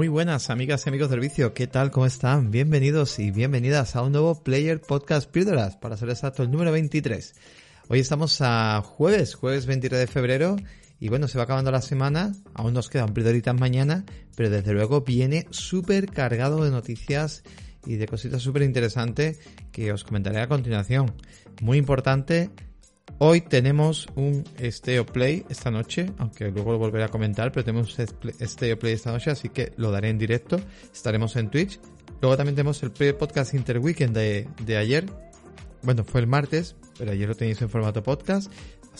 Muy buenas amigas y amigos del vicio, ¿qué tal? ¿Cómo están? Bienvenidos y bienvenidas a un nuevo Player Podcast Píldoras, para ser exacto el número 23. Hoy estamos a jueves, jueves 23 de febrero y bueno, se va acabando la semana, aún nos quedan píldoritas mañana, pero desde luego viene súper cargado de noticias y de cositas súper interesantes que os comentaré a continuación. Muy importante, Hoy tenemos un Steo Play esta noche, aunque luego lo volveré a comentar, pero tenemos un Steo Play esta noche, así que lo daré en directo. Estaremos en Twitch. Luego también tenemos el podcast Interweekend de, de ayer. Bueno, fue el martes, pero ayer lo tenéis en formato podcast.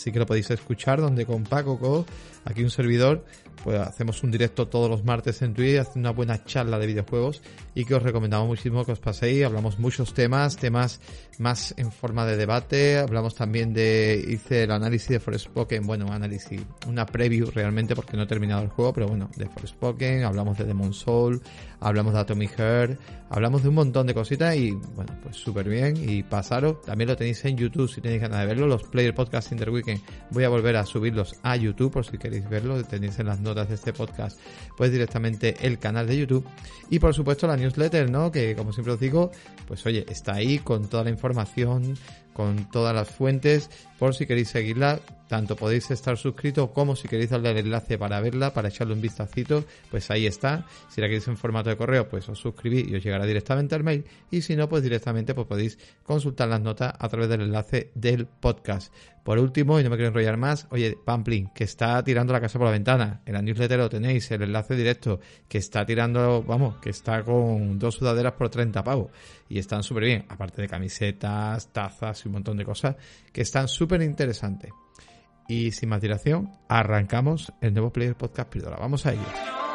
Así que lo podéis escuchar donde con Paco, aquí un servidor, pues hacemos un directo todos los martes en Twitter, haciendo una buena charla de videojuegos y que os recomendamos muchísimo que os paséis. Hablamos muchos temas, temas más en forma de debate. Hablamos también de, hice el análisis de Forspoken, bueno, análisis, una preview realmente porque no he terminado el juego, pero bueno, de Forspoken, hablamos de Demon Soul, hablamos de Atomic Heart, hablamos de un montón de cositas y bueno, pues súper bien y pasaros. También lo tenéis en YouTube si tenéis ganas de verlo, los Player Podcast Interweekend. Voy a volver a subirlos a YouTube por si queréis verlo, tenéis en las notas de este podcast, pues directamente el canal de YouTube y por supuesto la newsletter, ¿no? Que como siempre os digo, pues oye, está ahí con toda la información, con todas las fuentes, por si queréis seguirla, tanto podéis estar suscrito como si queréis darle el enlace para verla, para echarle un vistacito, pues ahí está. Si la queréis en formato de correo, pues os suscribís y os llegará directamente al mail. Y si no, pues directamente pues podéis consultar las notas a través del enlace del podcast. Por último, y no me quiero enrollar más, oye, Pamplin, que está tirando la casa por la ventana. En la newsletter lo tenéis, el enlace directo, que está tirando, vamos, que está con dos sudaderas por 30 pavos. Y están súper bien, aparte de camisetas, tazas y un montón de cosas que están súper interesantes. Y sin más dilación, arrancamos el nuevo Player Podcast Píldora. Vamos a ello.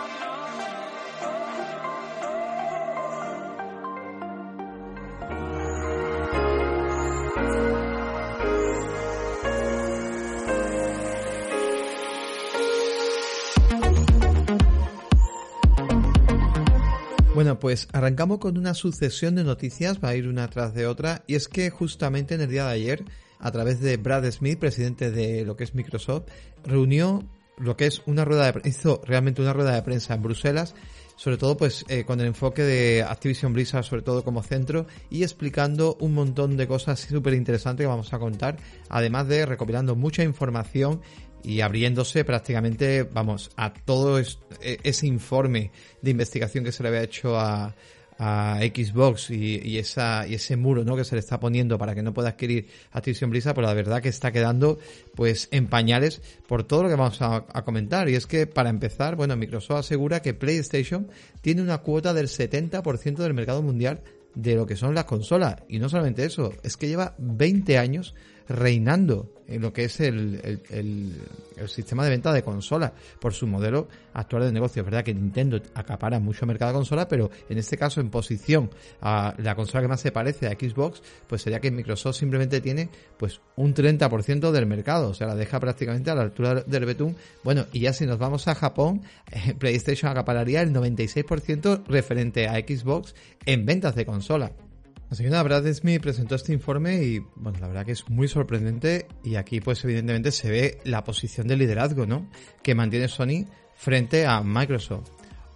Pues arrancamos con una sucesión de noticias, va a ir una tras de otra, y es que justamente en el día de ayer a través de Brad Smith, presidente de lo que es Microsoft, reunió lo que es una rueda de hizo realmente una rueda de prensa en Bruselas, sobre todo pues eh, con el enfoque de Activision Blizzard sobre todo como centro y explicando un montón de cosas súper interesantes que vamos a contar, además de recopilando mucha información y abriéndose prácticamente, vamos, a todo e, ese informe de investigación que se le había hecho a, a Xbox y, esa, y ese muro ¿no? que se le está poniendo para que no pueda adquirir Activision Blizzard, pues la verdad que está quedando pues en pañales por todo lo que vamos a, a, comentar. Y es que para empezar, bueno, Microsoft asegura que PlayStation tiene una cuota del 70% del mercado mundial de lo que son las consolas. Y no solamente eso, es que lleva 20 años reinando en lo que es el, el, sistema de venta de consolas por su modelo actual de negocio. Es verdad que Nintendo acapara mucho mercado de consola, pero en este caso en posición a la consola que más se parece a Xbox, pues sería que Microsoft simplemente tiene pues un 30% del mercado, o sea, la deja prácticamente a la altura del betún. Bueno, y ya si nos vamos a Japón, PlayStation acapararía el 96% referente a Xbox en ventas de consola. La señora Brad Smith presentó este informe y, bueno, la verdad que es muy sorprendente y aquí pues evidentemente se ve la posición de liderazgo, ¿no? Que mantiene Sony frente a Microsoft.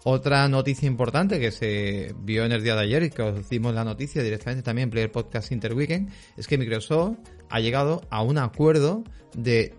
Otra noticia importante que se vio en el día de ayer y que os dimos la noticia directamente también en Player Podcast Interweekend es que Microsoft ha llegado a un acuerdo de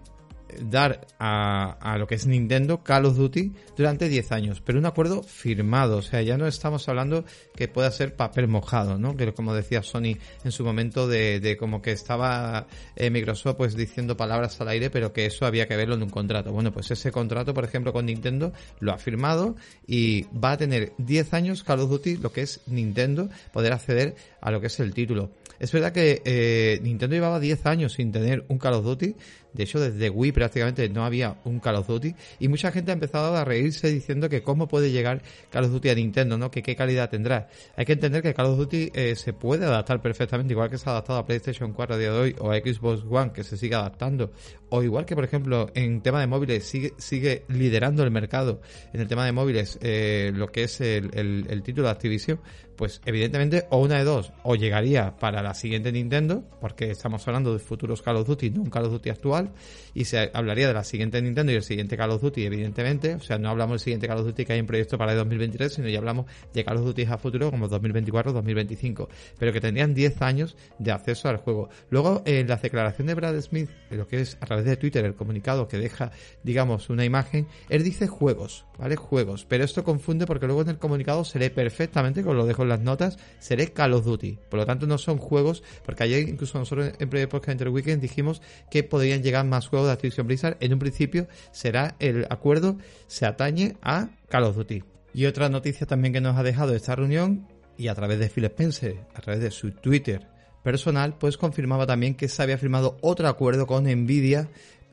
dar a, lo que es Nintendo Call of Duty durante 10 años, pero un acuerdo firmado, o sea, ya no estamos hablando que pueda ser papel mojado, ¿no? Que como decía Sony en su momento de, de como que estaba eh, Microsoft pues diciendo palabras al aire, pero que eso había que verlo en un contrato. Bueno, pues ese contrato, por ejemplo, con Nintendo lo ha firmado y va a tener 10 años Call of Duty, lo que es Nintendo, poder acceder a lo que es el título. Es verdad que eh, Nintendo llevaba 10 años sin tener un Call of Duty, de hecho, desde Wii prácticamente no había un Call of Duty y mucha gente ha empezado a reírse diciendo que cómo puede llegar Call of Duty a Nintendo, ¿no? Que qué calidad tendrá. Hay que entender que Call of Duty eh, se puede adaptar perfectamente, igual que se ha adaptado a PlayStation 4 a día de hoy o a Xbox One, que se sigue adaptando. O igual que, por ejemplo, en tema de móviles sigue, sigue liderando el mercado en el tema de móviles, eh, lo que es el, el, el título de Activision, pues evidentemente o una de dos, o llegaría para la siguiente Nintendo, porque estamos hablando de futuros Call of Duty, no un Call of Duty actual, y se hablaría de la siguiente Nintendo y el siguiente Call of Duty, evidentemente, o sea, no hablamos del siguiente Call of Duty que hay en proyecto para el 2023, sino ya hablamos de Call of Duty a futuro como 2024-2025, pero que tendrían 10 años de acceso al juego. Luego, en la declaración de Brad Smith, lo que es a través de Twitter, el comunicado que deja, digamos, una imagen, él dice juegos, ¿vale? Juegos, pero esto confunde porque luego en el comunicado se lee perfectamente, como lo dejo en las notas, se lee Call of Duty, por lo tanto no son juegos, porque ayer incluso nosotros en Pre Podcast Weekend dijimos que podrían llegar más juegos de Activision Blizzard, en un principio será el acuerdo, se atañe a Call of Duty. Y otra noticia también que nos ha dejado esta reunión, y a través de Phil Spencer, a través de su Twitter personal, pues confirmaba también que se había firmado otro acuerdo con Nvidia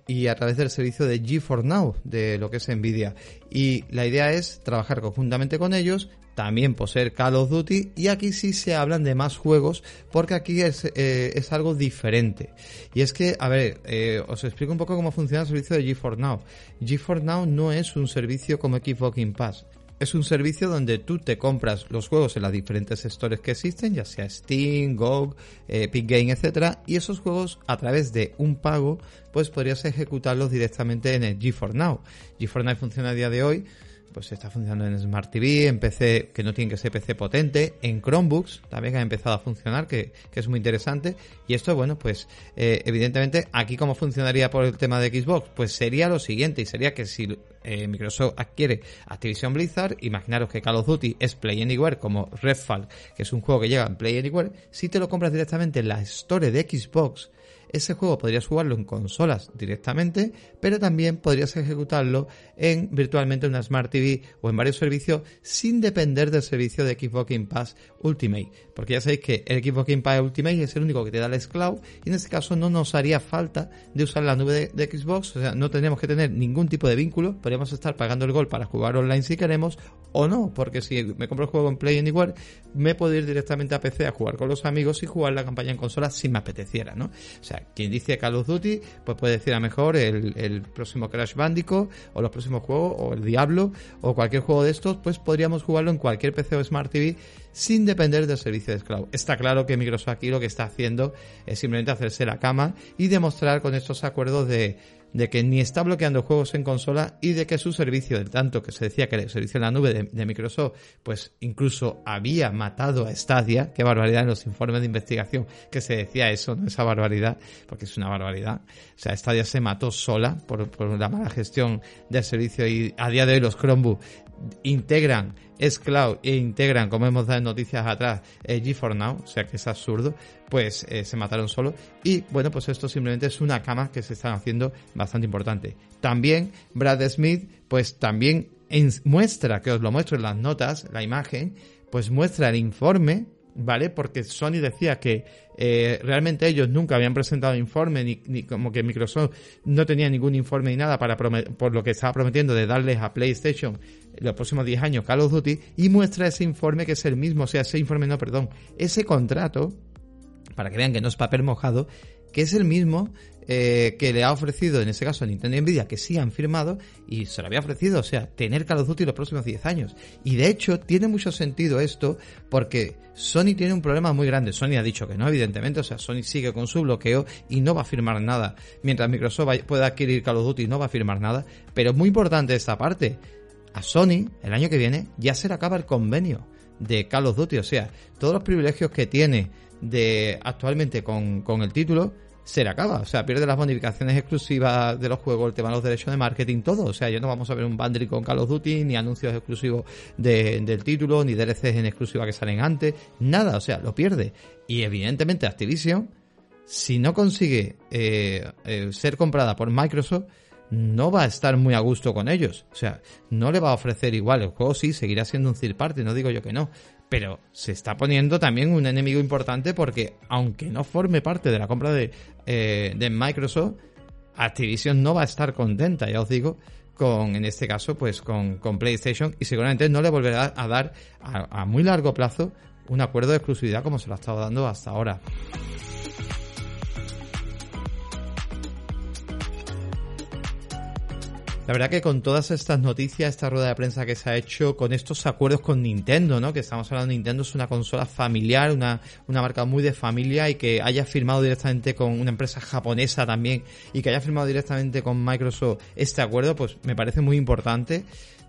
y a través del servicio de G4 Now, de lo que es Nvidia. Y la idea es trabajar conjuntamente con ellos, también poseer Call of Duty, y aquí sí se hablan de más juegos, porque aquí es, eh, es algo diferente. Y es que, a ver, eh, os explico un poco cómo funciona el servicio de G4 Now. G4 Now no es un servicio como Xbox Game Pass. Es un servicio donde tú te compras los juegos en las diferentes stores que existen, ya sea Steam, GOG, Epic Game, etcétera, y esos juegos a través de un pago, pues podrías ejecutarlos directamente en el G4 Now. G4 Now funciona a día de hoy pues está funcionando en Smart TV, en PC que no tiene que ser PC potente, en Chromebooks también ha empezado a funcionar, que, es muy interesante. Y esto, bueno, pues eh, evidentemente aquí cómo funcionaría por el tema de Xbox, pues sería lo siguiente, y sería que si eh, Microsoft adquiere Activision Blizzard, imaginaros que Call of Duty es Play Anywhere como Redfall, que es un juego que llega en Play Anywhere, si te lo compras directamente en la Store de Xbox, ese juego podrías jugarlo en consolas directamente, pero también podrías ejecutarlo en virtualmente en una Smart TV o en varios servicios sin depender del servicio de Xbox Game Pass Ultimate. Porque ya sabéis que el Xbox Game Pass Ultimate es el único que te da el Cloud y en este caso no nos haría falta de usar la nube de, Xbox, o sea, no tendríamos que tener ningún tipo de vínculo, podríamos estar pagando el gol para jugar online si queremos o no, porque si me compro el juego en Play Anywhere, me puedo ir directamente a PC a jugar con los amigos y jugar la campaña en consola si me apeteciera, ¿no? O sea, quien dice Call of Duty, pues puede decir a mejor el, el próximo Crash Bandicoot o los próximos juegos o el Diablo o cualquier juego de estos, pues podríamos jugarlo en cualquier PC o Smart TV sin depender del servicio de cloud. Está claro que Microsoft aquí lo que está haciendo es simplemente hacerse la cama y demostrar con estos acuerdos de de que ni está bloqueando juegos en consola y de que su servicio, del tanto que se decía que el servicio en la nube de, Microsoft, pues incluso había matado a Stadia, qué barbaridad en los informes de investigación que se decía eso, no esa barbaridad, porque es una barbaridad. O sea, Stadia se mató sola por, por la mala gestión del servicio y a día de hoy los Chromebook integran es cloud e integran, como hemos dado en noticias atrás, eh, G4 Now, o sea que es absurdo, pues eh, se mataron solo. Y bueno, pues esto simplemente es una cama que se están haciendo bastante importante. También Brad Smith, pues también muestra, que os lo muestro en las notas, la imagen, pues muestra el informe ¿vale? Porque Sony decía que eh, realmente ellos nunca habían presentado informe, ni, ni, como que Microsoft no tenía ningún informe ni nada para por lo que estaba prometiendo de darles a PlayStation los próximos 10 años Call of Duty, y muestra ese informe que es el mismo, o sea, ese informe, no, perdón, ese contrato, para que vean que no es papel mojado, que es el mismo eh, que le ha ofrecido, en ese caso, Nintendo y Nvidia, que sí han firmado, y se lo había ofrecido, o sea, tener Call of Duty los próximos 10 años. Y de hecho, tiene mucho sentido esto, porque Sony tiene un problema muy grande. Sony ha dicho que no, evidentemente, o sea, Sony sigue con su bloqueo y no va a firmar nada. Mientras Microsoft pueda adquirir Call of Duty, no va a firmar nada. Pero es muy importante esta parte. A Sony, el año que viene, ya se le acaba el convenio de Call of Duty, o sea, todos los privilegios que tiene de actualmente con, con el título, se le acaba. O sea, pierde las bonificaciones exclusivas de los juegos, el tema de los derechos de marketing, todo. O sea, ya no vamos a ver un bundle con Call of Duty, ni anuncios exclusivos del título, ni DLCs en exclusiva que salen antes. Nada, o sea, lo pierde. Y evidentemente Activision, si no consigue eh, eh, ser comprada por Microsoft, no va a estar muy a gusto con ellos. O sea, no le va a ofrecer igual. El juego sí seguirá siendo un third party, no digo yo que no pero se está poniendo también un enemigo importante porque aunque no forme parte de la compra de, eh, de Microsoft, Activision no va a estar contenta, ya os digo, con, en este caso, pues con, con PlayStation y seguramente no le volverá a dar a, a muy largo plazo un acuerdo de exclusividad como se lo ha estado dando hasta ahora. La verdad que con todas estas noticias, esta rueda de prensa que se ha hecho, con estos acuerdos con Nintendo, ¿no? Que estamos hablando de Nintendo, es una consola familiar, una, una marca muy de familia y que haya firmado directamente con una empresa japonesa también y que haya firmado directamente con Microsoft este acuerdo, pues me parece muy importante.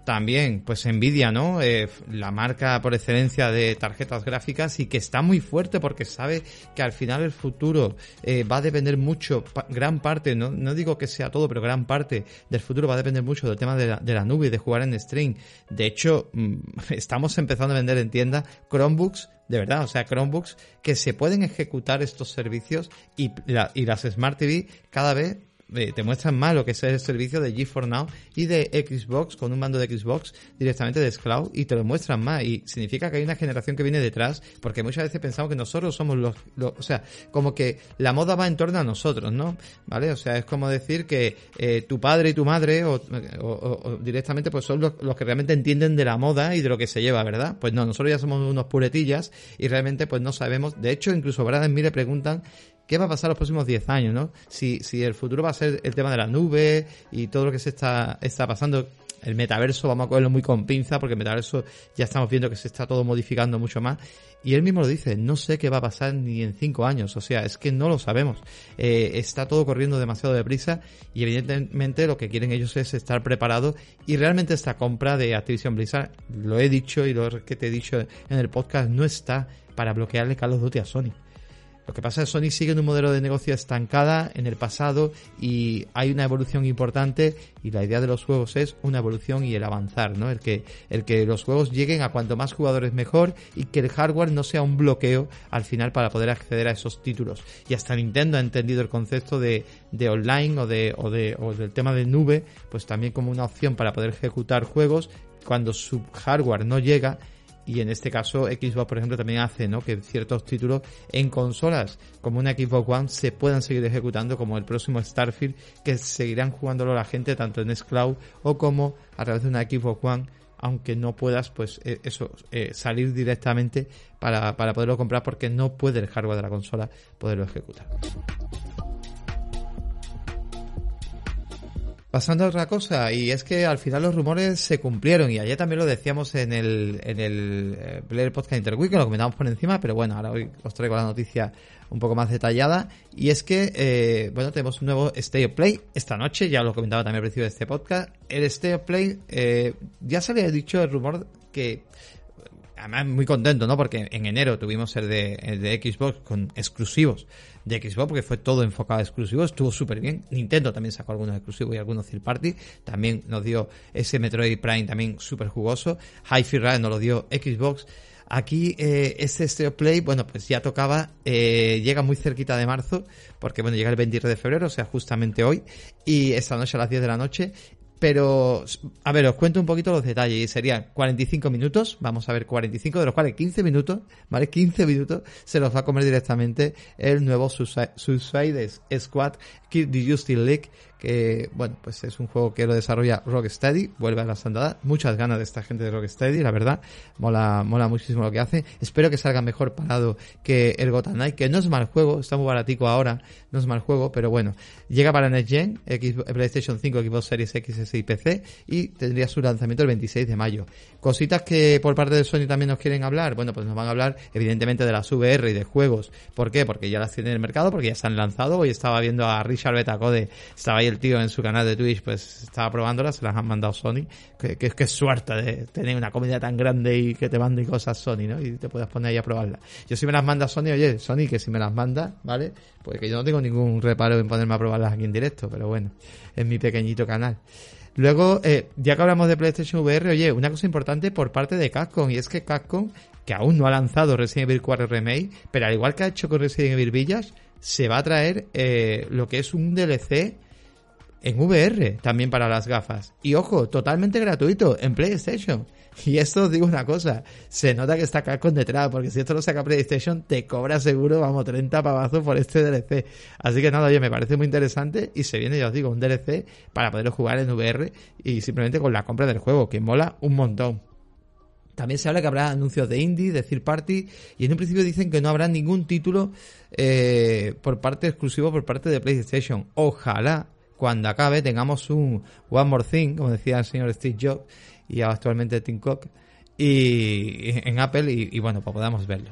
También, pues Nvidia, ¿no? Eh, la marca por excelencia de tarjetas gráficas y que está muy fuerte porque sabe que al final el futuro eh, va a depender mucho, gran parte, ¿no? no digo que sea todo, pero gran parte del futuro va a depender mucho del tema de la, de la nube de jugar en stream. De hecho, mm, estamos empezando a vender en tienda Chromebooks de verdad, o sea, Chromebooks que se pueden ejecutar estos servicios y, y las Smart TV cada vez te muestran más lo que es el servicio de GeForce Now y de Xbox con un mando de Xbox directamente de Xcloud y te lo muestran más y significa que hay una generación que viene detrás porque muchas veces pensamos que nosotros somos los, o sea, como que la moda va en torno a nosotros, ¿no? ¿Vale? O sea, es como decir que eh, tu padre y tu madre o, directamente pues son los, que realmente entienden de la moda y de lo que se lleva, ¿verdad? Pues no, nosotros ya somos unos puretillas y realmente pues no sabemos, de hecho incluso Brad y mí le preguntan qué va a pasar los próximos 10 años, ¿no? Si, si el futuro va a ser el tema de la nube y todo lo que se está, está pasando. El metaverso, vamos a cogerlo muy con pinza, porque el metaverso ya estamos viendo que se está todo modificando mucho más. Y él mismo lo dice, no sé qué va a pasar ni en 5 años, o sea, es que no lo sabemos. Eh, está todo corriendo demasiado deprisa y evidentemente lo que quieren ellos es estar preparados y realmente esta compra de Activision Blizzard, lo he dicho y lo que te he dicho en el podcast, no está para bloquearle Call of Duty a Sony. Lo que pasa es que Sony sigue en un modelo de negocio estancada en el pasado y hay una evolución importante y la idea de los juegos es una evolución y el avanzar, ¿no? El que, el que los juegos lleguen a cuanto más jugadores mejor y que el hardware no sea un bloqueo al final para poder acceder a esos títulos. Y hasta Nintendo ha entendido el concepto de, de online o de, o de, o del tema de nube, pues también como una opción para poder ejecutar juegos cuando su hardware no llega y en este caso Xbox por ejemplo también hace que ciertos títulos en consolas como una Xbox One se puedan seguir ejecutando como el próximo Starfield que seguirán jugándolo la gente tanto en Cloud o como a través de una Xbox One aunque no puedas pues eh, eso eh, salir directamente para, para poderlo comprar porque no puede el hardware de la consola poderlo ejecutar. Pasando a otra cosa, y es que al final los rumores se cumplieron, y ayer también lo decíamos en el, en el eh, Player Podcast Interweek, que lo comentamos por encima, pero bueno, ahora hoy os traigo la noticia un poco más detallada, y es que, eh, bueno, tenemos un nuevo Stay of Play esta noche, ya lo comentaba también al principio de este podcast. El Stay of Play, eh, ya se había dicho el rumor que además muy contento, ¿no? Porque en enero tuvimos el de, de Xbox con exclusivos de Xbox, porque fue todo enfocado a exclusivos, estuvo súper bien. Nintendo también sacó algunos exclusivos y algunos third party, también nos dio ese Metroid Prime también súper jugoso. Hi-Fi Rush nos lo dio Xbox. Aquí eh, este Stereo Play, bueno, pues ya tocaba, eh, llega muy cerquita de marzo, porque bueno, llega el 23 de febrero, o sea, justamente hoy, y esta noche a las 10 de la noche, pero, a ver, os cuento un poquito los detalles. Y serían 45 minutos, vamos a ver 45, de los cuales 15 minutos, ¿vale? 15 minutos se los va a comer directamente el nuevo Suicide Squad Kid the Justice League, que, bueno, pues es un juego que lo desarrolla Rocksteady, vuelve a las andadas, muchas ganas de esta gente de Rocksteady, la verdad, mola, mola muchísimo lo que hace, espero que salga mejor parado que el Gotham Knight, que no es mal juego, está muy baratico ahora, no es mal juego, pero bueno, llega para Next Gen, PlayStation 5, Xbox Series X, y PC, y tendría su lanzamiento el 26 de mayo. Cositas que por parte de Sony también nos quieren hablar, bueno, pues nos van a hablar evidentemente de las VR y de juegos, ¿por qué? Porque ya las tienen en el mercado, porque ya se han lanzado, hoy estaba viendo a Richard Betacode, estaba ahí el tío en su canal de Twitch, pues estaba probándolas, se las han mandado Sony. Que, que, suerte de tener una comida tan grande y que te mande cosas Sony, ¿no? Y te puedas poner ahí a probarlas. Yo si me las manda Sony, oye, Sony, que si me las manda, ¿vale? Pues que yo no tengo ningún reparo en ponerme a probarlas aquí en directo, pero bueno, en mi pequeñito canal. Luego, eh, ya que hablamos de PlayStation VR, oye, una cosa importante por parte de Capcom, y es que Capcom, que aún no ha lanzado Resident Evil 4 Remake, pero al igual que ha hecho con Resident Evil Village, se va a traer eh, lo que es un DLC en VR también para las gafas. Y ojo, totalmente gratuito en PlayStation. Y esto os digo una cosa, se nota que está Capcom detrás, porque si esto lo saca PlayStation, te cobra seguro, vamos, 30 pavazos por este DLC. Así que nada, oye, me parece muy interesante y se viene, ya os digo, un DLC para poder jugar en VR y simplemente con la compra del juego, que mola un montón. También se habla que habrá anuncios de indie, de third party, y en un principio dicen que no habrá ningún título eh, por parte exclusivo por parte de PlayStation. Ojalá cuando acabe tengamos un One More Thing, como decía el señor Steve Jobs y actualmente Tim Cook, y en Apple y, bueno, pues podamos verlo.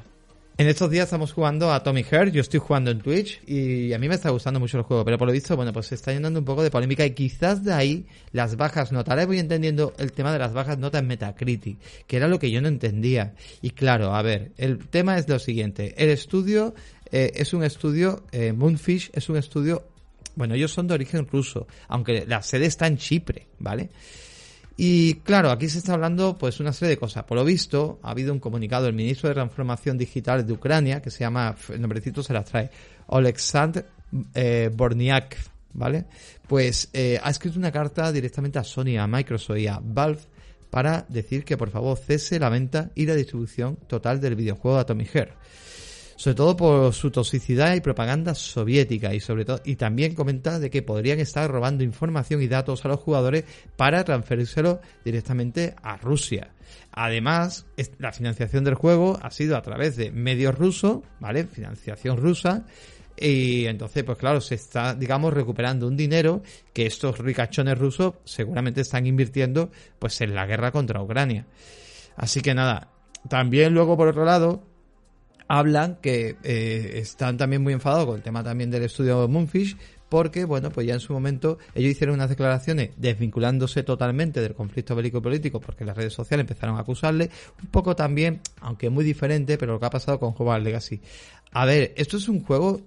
En estos días estamos jugando a Tommy Heart, yo estoy jugando en Twitch y a mí me está gustando mucho el juego, pero por lo visto, bueno, pues se está llenando un poco de polémica y quizás de ahí las bajas notas. Ahora voy entendiendo el tema de las bajas notas en Metacritic, que era lo que yo no entendía. Y claro, a ver, el tema es lo siguiente, el estudio eh, es un estudio, eh, Moonfish es un estudio, bueno, ellos son de origen ruso, aunque la sede está en Chipre, ¿vale? Y claro, aquí se está hablando pues una serie de cosas. Por lo visto, ha habido un comunicado del ministro de Transformación Digital de Ucrania, que se llama, el nombrecito se las trae, Oleksandr eh, Borniak, ¿vale? Pues eh, ha escrito una carta directamente a Sony, a Microsoft y a Valve para decir que por favor cese la venta y la distribución total del videojuego Atomic Heart sobre todo por su toxicidad y propaganda soviética y sobre todo y también comenta de que podrían estar robando información y datos a los jugadores para transferírselo directamente a Rusia. Además, la financiación del juego ha sido a través de medios rusos, ¿vale? Financiación rusa. Y entonces, pues claro, se está, digamos, recuperando un dinero que estos ricachones rusos seguramente están invirtiendo, pues, en la guerra contra Ucrania. Así que nada, también luego por otro lado, hablan que eh, están también muy enfadados con el tema también del estudio Moonfish porque, bueno, pues ya en su momento ellos hicieron unas declaraciones desvinculándose totalmente del conflicto bélico político porque las redes sociales empezaron a acusarle, un poco también, aunque muy diferente, pero lo que ha pasado con Hogwarts Legacy. A ver, esto es un juego,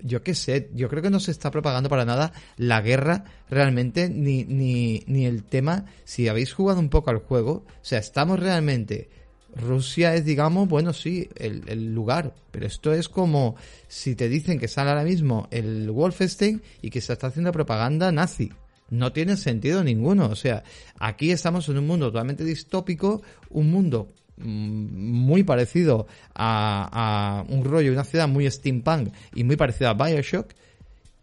yo qué sé, yo creo que no se está propagando para nada la guerra realmente, ni, ni, ni el tema, si habéis jugado un poco al juego, o sea, estamos realmente Rusia es, digamos, bueno, sí, el, lugar, pero esto es como si te dicen que sale ahora mismo el Wolfenstein y que se está haciendo propaganda nazi. No tiene sentido ninguno. O sea, aquí estamos en un mundo totalmente distópico, un mundo mm, muy parecido a, a un rollo, una ciudad muy steampunk y muy parecido a Bioshock.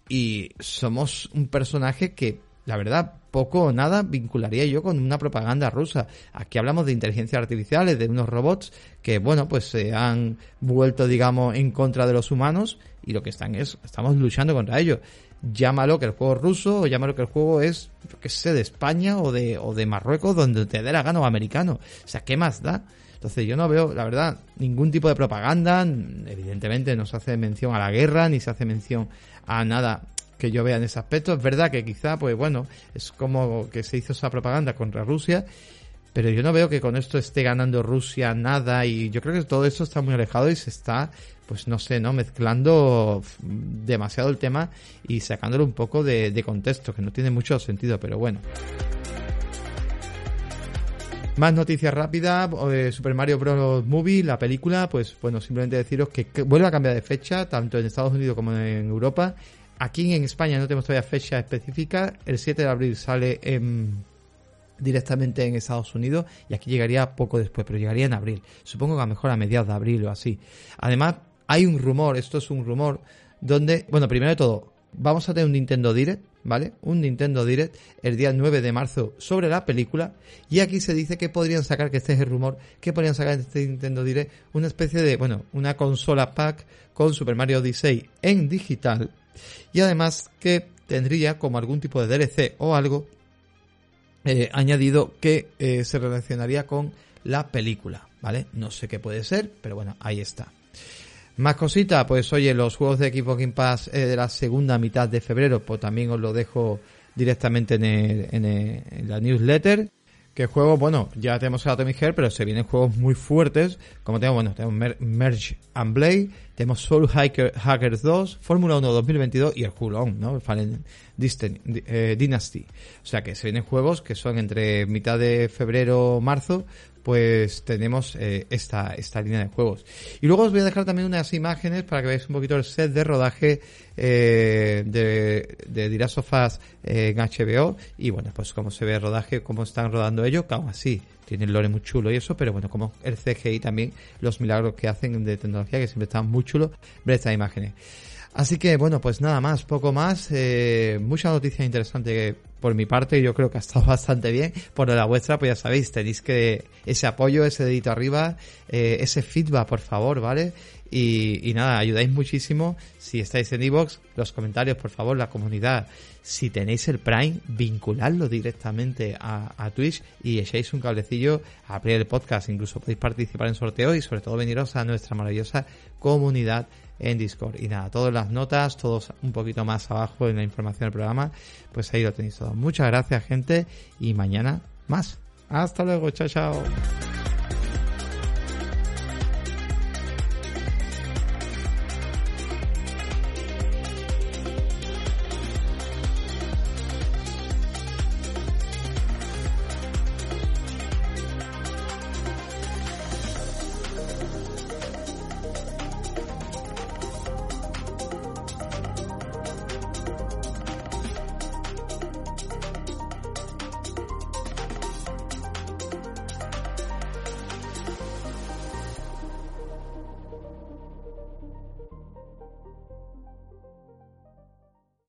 Y somos un personaje que, la verdad, poco o nada vincularía yo con una propaganda rusa. Aquí hablamos de inteligencia artificiales, de unos robots que, bueno, pues se han vuelto, digamos, en contra de los humanos y lo que están es, estamos luchando contra ellos. Llámalo que el juego ruso o llámalo que el juego es, qué sé, de España o de, o de Marruecos, donde te dé la gana o americano. O sea, ¿qué más da? Entonces yo no veo, la verdad, ningún tipo de propaganda. Evidentemente no se hace mención a la guerra, ni se hace mención a nada que yo vea en ese aspecto. Es verdad que quizá, pues bueno, es como que se hizo esa propaganda contra Rusia, pero yo no veo que con esto esté ganando Rusia nada y yo creo que todo eso está muy alejado y se está, pues no sé, ¿no? Mezclando demasiado el tema y sacándolo un poco de, contexto, que no tiene mucho sentido, pero bueno. Más noticias rápidas, eh, Super Mario Bros. Movie, la película, pues bueno, simplemente deciros que vuelve a cambiar de fecha, tanto en Estados Unidos como en Europa. Aquí en España no tenemos todavía fecha específica. El 7 de abril sale directamente en Estados Unidos y aquí llegaría poco después, pero llegaría en abril. Supongo que a lo mejor a mediados de abril o así. Además, hay un rumor, esto es un rumor, donde, bueno, primero de todo, vamos a tener un Nintendo Direct, ¿vale? Un Nintendo Direct el día 9 de marzo sobre la película y aquí se dice que podrían sacar, que este es el rumor, que podrían sacar en este Nintendo Direct una especie de, bueno, una consola pack con Super Mario Odyssey en digital y además que tendría como algún tipo de DLC o algo eh, añadido que eh, se relacionaría con la película, ¿vale? No sé qué puede ser, pero bueno, ahí está. Más cositas, pues oye, los juegos de Xbox Game Pass eh, de la segunda mitad de febrero, pues también os lo dejo directamente en, en la newsletter que juego, bueno, ya tenemos el Atomic Heart, pero se vienen juegos muy fuertes, como tenemos, bueno, tenemos Merge and Blade, tenemos Soul Hackers 2, Fórmula 1 2022 y el Hulon, ¿no? Fallen eh, Dynasty. O sea que se vienen juegos que son entre mitad de febrero, marzo, pues tenemos eh, esta, esta línea de juegos. Y luego os voy a dejar también unas imágenes para que veáis un poquito el set de rodaje eh, de, de Dirasofas eh, en HBO. Y bueno, pues cómo se ve el rodaje, cómo están rodando ellos, que aún así tiene el lore muy chulo y eso, pero bueno, como el CGI también, los milagros que hacen de tecnología, que siempre están muy chulos, ver estas imágenes. Así que bueno, pues nada más, poco más. Eh, mucha noticia interesante por mi parte, yo creo que ha estado bastante bien. Por la vuestra, pues ya sabéis, tenéis que ese apoyo, ese dedito arriba, eh, ese feedback, por favor, ¿vale? Y, nada, ayudáis muchísimo si estáis en iVoox, los comentarios, por favor, la comunidad. Si tenéis el Prime, vinculadlo directamente a, Twitch y echéis un cablecillo a abrir el podcast. Incluso podéis participar en sorteos y sobre todo veniros a nuestra maravillosa comunidad en Discord. Y nada, todas las notas, todos un poquito más abajo en la información del programa, pues ahí lo tenéis todo. Muchas gracias, gente, y mañana más. Hasta luego, chao, chao.